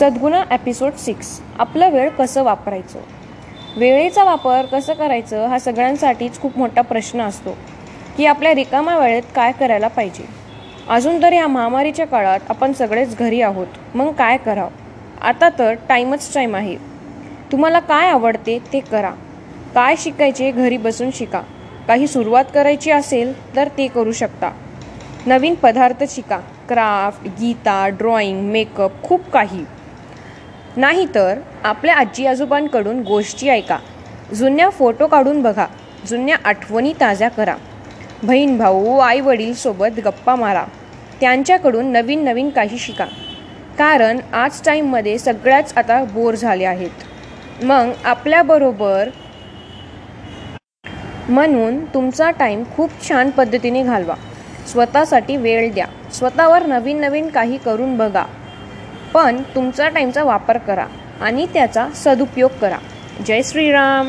सद्गुणा episode six आपलं वेळ कसं वापरायचं? वेळेचा वापर कसं करायचं? हा सगळ्यांसाठीच खूप मोठा प्रश्न असतो. की आपल्या रिकाम्या वेळेत काय करायला पाहिजे? अजून तर या महामारीच्या काळात आपण सगळेच घरी आहोत. मग काय करावं? आता तर टाईमच टाईम आहे. तुम्हाला काय आवडते ते करा. काय शिकायचे घरी बसून शिका. काही सुरुवात करायची असेल तर ते करू शकता. नवीन पदार्थ शिका. क्राफ्ट गीता ड्रॉइंग मेकअप खूप काही. नाहीतर आपल्या आजी आजोबांकडून गोष्टी ऐका. जुन्या फोटो काढून बघा. जुन्या आठवणी ताज्या करा. बहीण भाऊ आई वडील सोबत गप्पा मारा. त्यांच्याकडून नवीन नवीन काही शिका. कारण आज टाईममध्ये सगळ्याच आता बोर झाले आहेत. मग आपल्याबरोबर म्हणून तुमचा टाईम खूप छान पद्धतीने घालवा. स्वतःसाठी वेळ द्या. स्वतःवर नवीन नवीन काही करून बघा. पण तुमचा टाईमचा वापर करा आणि त्याचा सदुपयोग करा. जय श्रीराम.